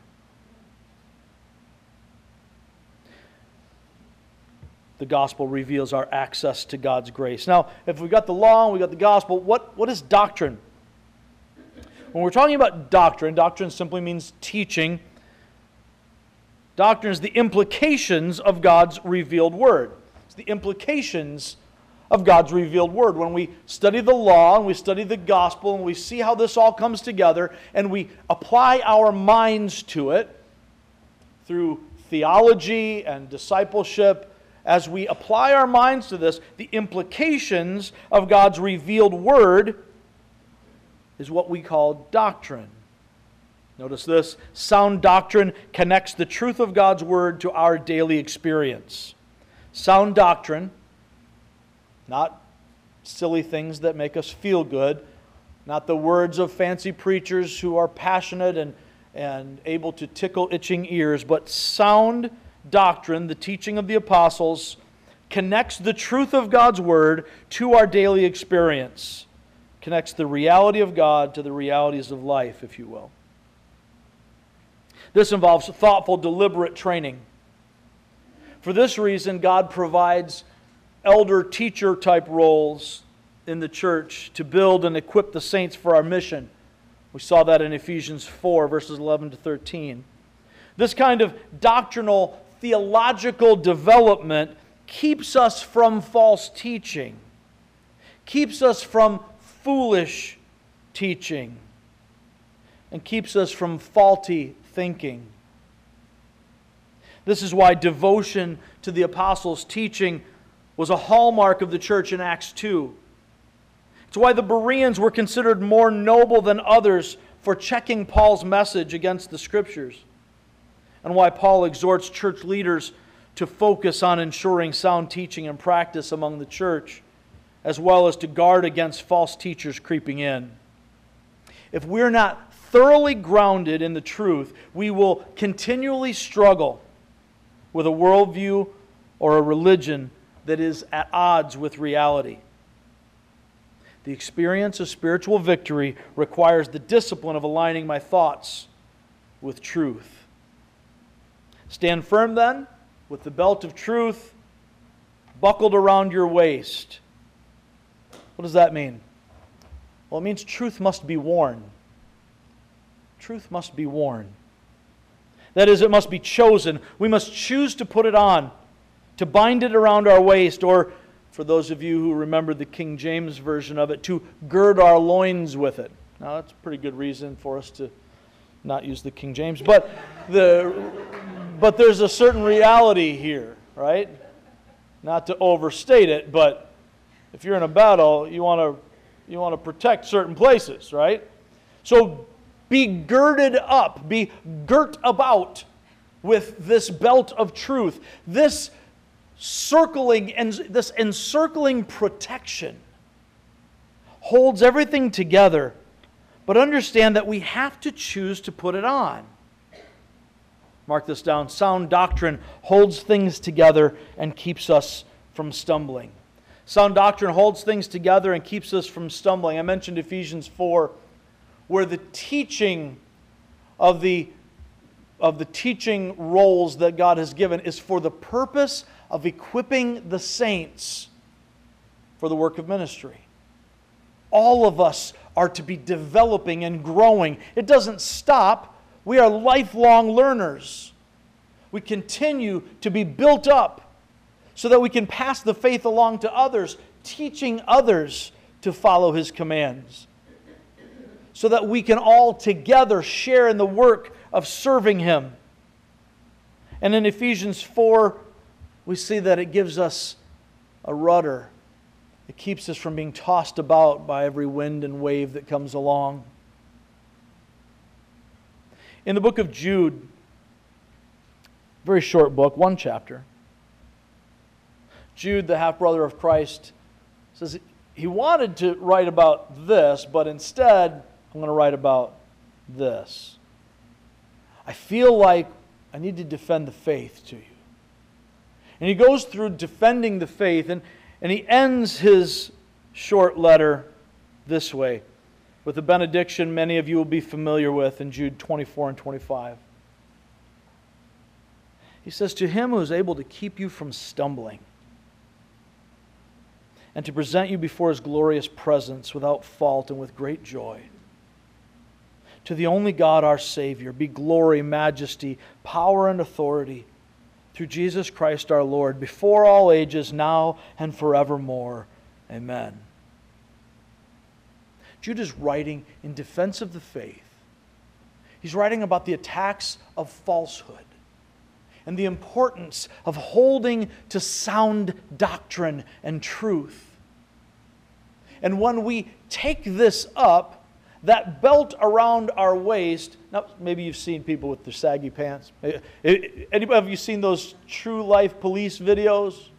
The gospel reveals our access to God's grace. Now, if we've got the law and we've got the gospel, what, what is doctrine? When we're talking about doctrine, doctrine simply means teaching Doctrine is the implications of God's revealed word. It's the implications of God's revealed word. When we study the law and we study the gospel and we see how this all comes together and we apply our minds to it through theology and discipleship, as we apply our minds to this, the implications of God's revealed word is what we call doctrine. Notice this sound doctrine connects the truth of God's word to our daily experience. Sound doctrine, not silly things that make us feel good, not the words of fancy preachers who are passionate and, and able to tickle itching ears, but sound doctrine, the teaching of the apostles, connects the truth of God's word to our daily experience, connects the reality of God to the realities of life, if you will. This involves thoughtful, deliberate training. For this reason, God provides elder teacher type roles in the church to build and equip the saints for our mission. We saw that in Ephesians 4, verses 11 to 13. This kind of doctrinal, theological development keeps us from false teaching, keeps us from foolish teaching, and keeps us from faulty thinking. This is why devotion to the apostles' teaching was a hallmark of the church in Acts 2. It's why the Bereans were considered more noble than others for checking Paul's message against the scriptures, and why Paul exhorts church leaders to focus on ensuring sound teaching and practice among the church, as well as to guard against false teachers creeping in. If we're not thoroughly grounded in the truth, we will continually struggle with a worldview or a religion that is at odds with reality. The experience of spiritual victory requires the discipline of aligning my thoughts with truth. Stand firm then with the belt of truth buckled around your waist. What does that mean? Well, it means truth must be worn truth must be worn. That is, it must be chosen. We must choose to put it on, to bind it around our waist, or for those of you who remember the King James version of it, to gird our loins with it. Now, that's a pretty good reason for us to not use the King James, but, the, but there's a certain reality here, right? Not to overstate it, but if you're in a battle, you want to you want to protect certain places, right? So be girded up, be girt about with this belt of truth, this circling and this encircling protection holds everything together. But understand that we have to choose to put it on. Mark this down. Sound doctrine holds things together and keeps us from stumbling. Sound doctrine holds things together and keeps us from stumbling. I mentioned Ephesians 4 where the teaching of the, of the teaching roles that God has given is for the purpose of equipping the saints for the work of ministry. All of us are to be developing and growing. It doesn't stop. We are lifelong learners. We continue to be built up so that we can pass the faith along to others, teaching others to follow his commands so that we can all together share in the work of serving Him. And in Ephesians 4, we see that it gives us a rudder It keeps us from being tossed about by every wind and wave that comes along. In the book of Jude, very short book, one chapter, Jude, the half brother of Christ, says he wanted to write about this, but instead, I'm going to write about this. I feel like I need to defend the faith to you. And he goes through defending the faith, and, and he ends his short letter this way with a benediction many of you will be familiar with in Jude 24 and 25. He says, To him who is able to keep you from stumbling and to present you before his glorious presence without fault and with great joy. To the only God, our Savior, be glory, majesty, power, and authority through Jesus Christ our Lord, before all ages, now and forevermore. Amen. Jude is writing in defense of the faith. He's writing about the attacks of falsehood and the importance of holding to sound doctrine and truth. And when we take this up, that belt around our waist, now maybe you've seen people with their saggy pants. Eh, anybody have you seen those true life police videos?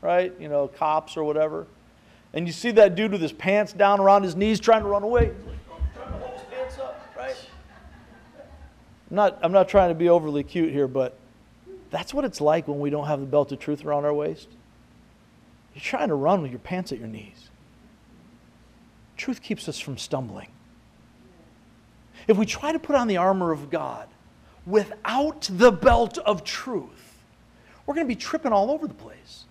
Right? You know, cops or whatever. And you see that dude with his pants down around his knees trying to run away. I'm not, I'm not trying to be overly cute here, but that's what it's like when we don't have the belt of truth around our waist. You're trying to run with your pants at your knees. Truth keeps us from stumbling. If we try to put on the armor of God without the belt of truth, we're going to be tripping all over the place.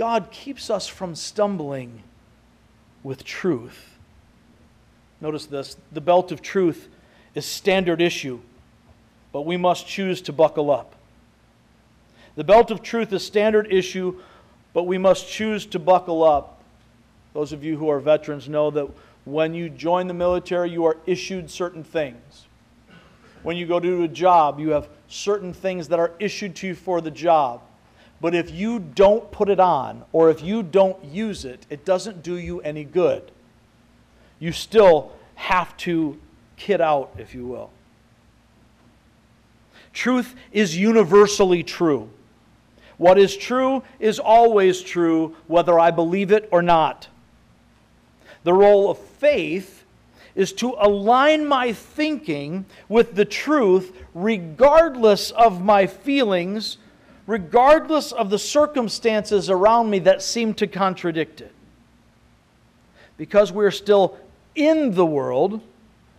God keeps us from stumbling with truth. Notice this the belt of truth is standard issue but we must choose to buckle up. The belt of truth is standard issue, but we must choose to buckle up. Those of you who are veterans know that when you join the military, you are issued certain things. When you go to a job, you have certain things that are issued to you for the job. But if you don't put it on, or if you don't use it, it doesn't do you any good. You still have to kit out, if you will. Truth is universally true. What is true is always true, whether I believe it or not. The role of faith is to align my thinking with the truth regardless of my feelings, regardless of the circumstances around me that seem to contradict it. Because we're still in the world,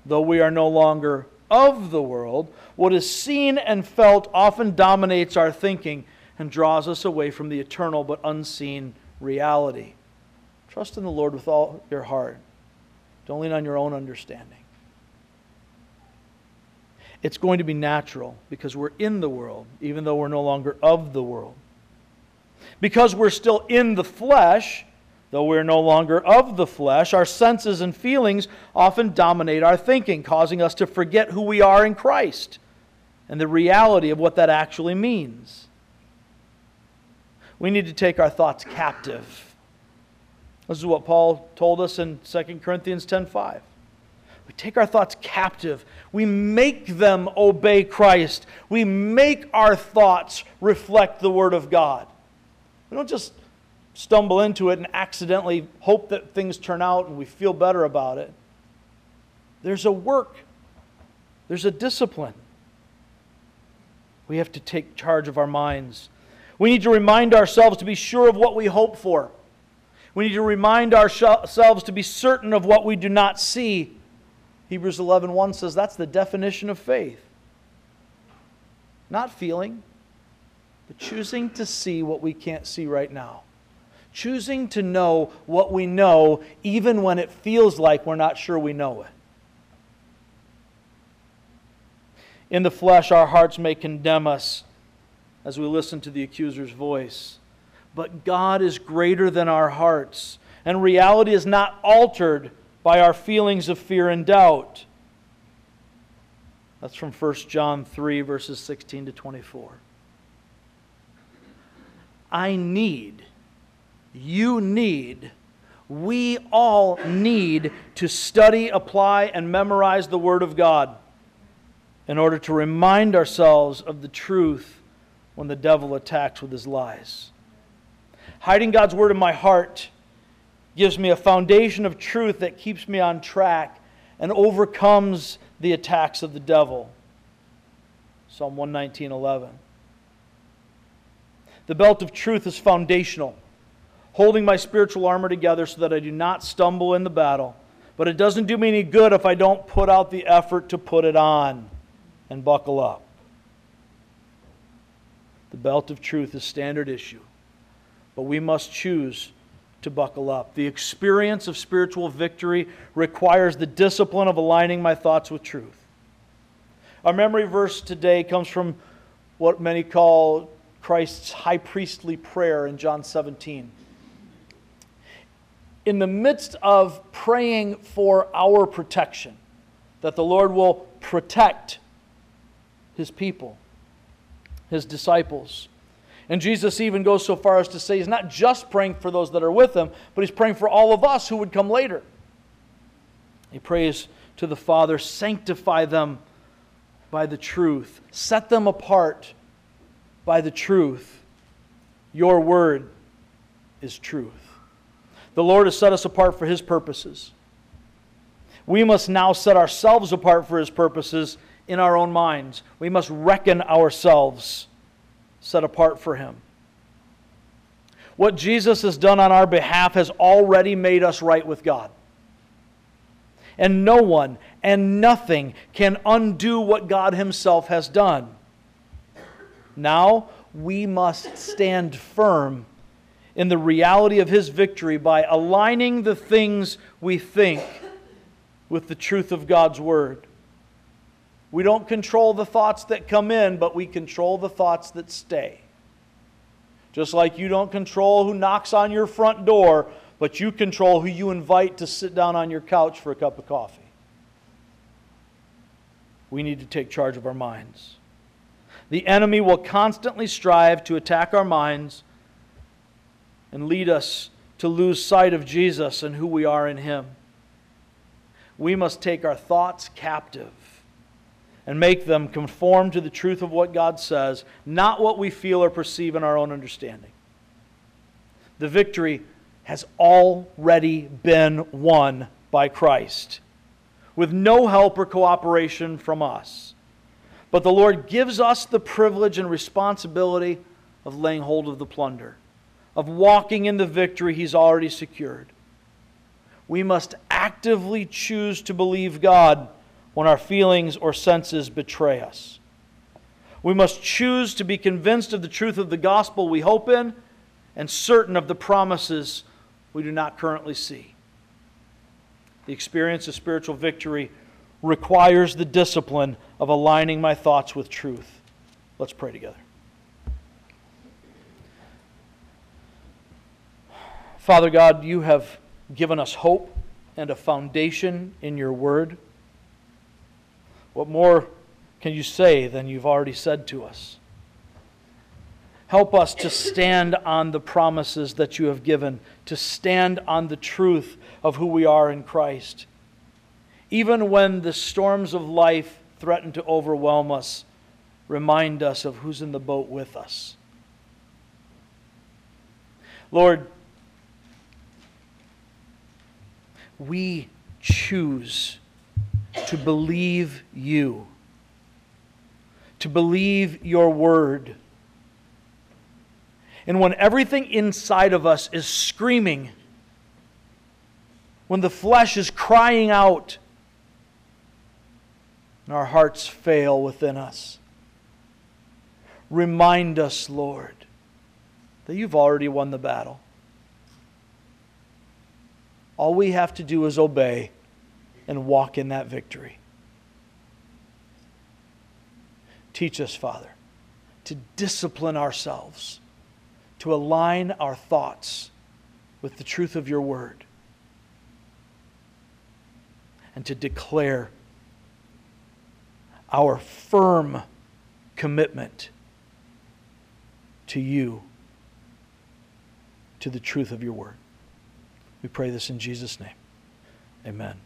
though we are no longer of the world, what is seen and felt often dominates our thinking and draws us away from the eternal but unseen reality. Trust in the Lord with all your heart. Don't lean on your own understanding. It's going to be natural because we're in the world, even though we're no longer of the world. Because we're still in the flesh, Though we're no longer of the flesh, our senses and feelings often dominate our thinking, causing us to forget who we are in Christ and the reality of what that actually means. We need to take our thoughts captive. This is what Paul told us in 2 Corinthians 10:5. Take our thoughts captive. We make them obey Christ. We make our thoughts reflect the word of God. We don't just stumble into it and accidentally hope that things turn out and we feel better about it. There's a work, there's a discipline. We have to take charge of our minds. We need to remind ourselves to be sure of what we hope for. We need to remind ourselves to be certain of what we do not see. Hebrews 11:1 says that's the definition of faith. Not feeling, but choosing to see what we can't see right now choosing to know what we know, even when it feels like we're not sure we know it. In the flesh, our hearts may condemn us as we listen to the accuser's voice. But God is greater than our hearts, and reality is not altered by our feelings of fear and doubt. That's from 1 John 3, verses 16 to 24. I need you need, we all need to study, apply, and memorize the Word of God in order to remind ourselves of the truth when the devil attacks with his lies. Hiding God's Word in my heart gives me a foundation of truth that keeps me on track and overcomes the attacks of the devil. Psalm 119:11. The belt of truth is foundational, holding my spiritual armor together so that I do not stumble in the battle. But it doesn't do me any good if I don't put out the effort to put it on and buckle up. The belt of truth is standard issue, but we must choose to buckle up. The experience of spiritual victory requires the discipline of aligning my thoughts with truth. Our memory verse today comes from what many call Christ's high priestly prayer in John 17. In the midst of praying for our protection, that the Lord will protect his people, his disciples. And Jesus even goes so far as to say he's not just praying for those that are with him, but he's praying for all of us who would come later. He prays to the Father, sanctify them by the truth, set them apart by the truth. Your word is truth. The Lord has set us apart for his purposes. We must now set ourselves apart for his purposes in our own minds. We must reckon ourselves set apart for Him. What Jesus has done on our behalf has already made us right with God. And no one and nothing can undo what God Himself has done. Now we must stand firm in the reality of His victory by aligning the things we think with the truth of God's Word. We don't control the thoughts that come in, but we control the thoughts that stay. Just like you don't control who knocks on your front door, but you control who you invite to sit down on your couch for a cup of coffee. We need to take charge of our minds. The enemy will constantly strive to attack our minds and lead us to lose sight of Jesus and who we are in Him. We must take our thoughts captive and make them conform to the truth of what God says, not what we feel or perceive in our own understanding. The victory has already been won by Christ, with no help or cooperation from us. But the Lord gives us the privilege and responsibility of laying hold of the plunder, of walking in the victory He's already secured. We must actively choose to believe God when our feelings or senses betray us. We must choose to be convinced of the truth of the gospel we hope in and certain of the promises we do not currently see. The experience of spiritual victory requires the discipline of aligning my thoughts with truth. Let's pray together. Father God, you have given us hope and a foundation in your word. What more can you say than you've already said to us? Help us to stand on the promises that you have given, to stand on the truth of who we are in Christ. Even when the storms of life threaten to overwhelm us, remind us of who's in the boat with us. Lord, we choose to believe you, to believe your word. And when everything inside of us is screaming, when the flesh is crying out, and our hearts fail within us, remind us, Lord, that you've already won the battle. All we have to do is obey and walk in that victory. Teach us, Father, to discipline ourselves, to align our thoughts with the truth of your word, and to declare our firm commitment to you to the truth of your word. We pray this in Jesus' name. Amen.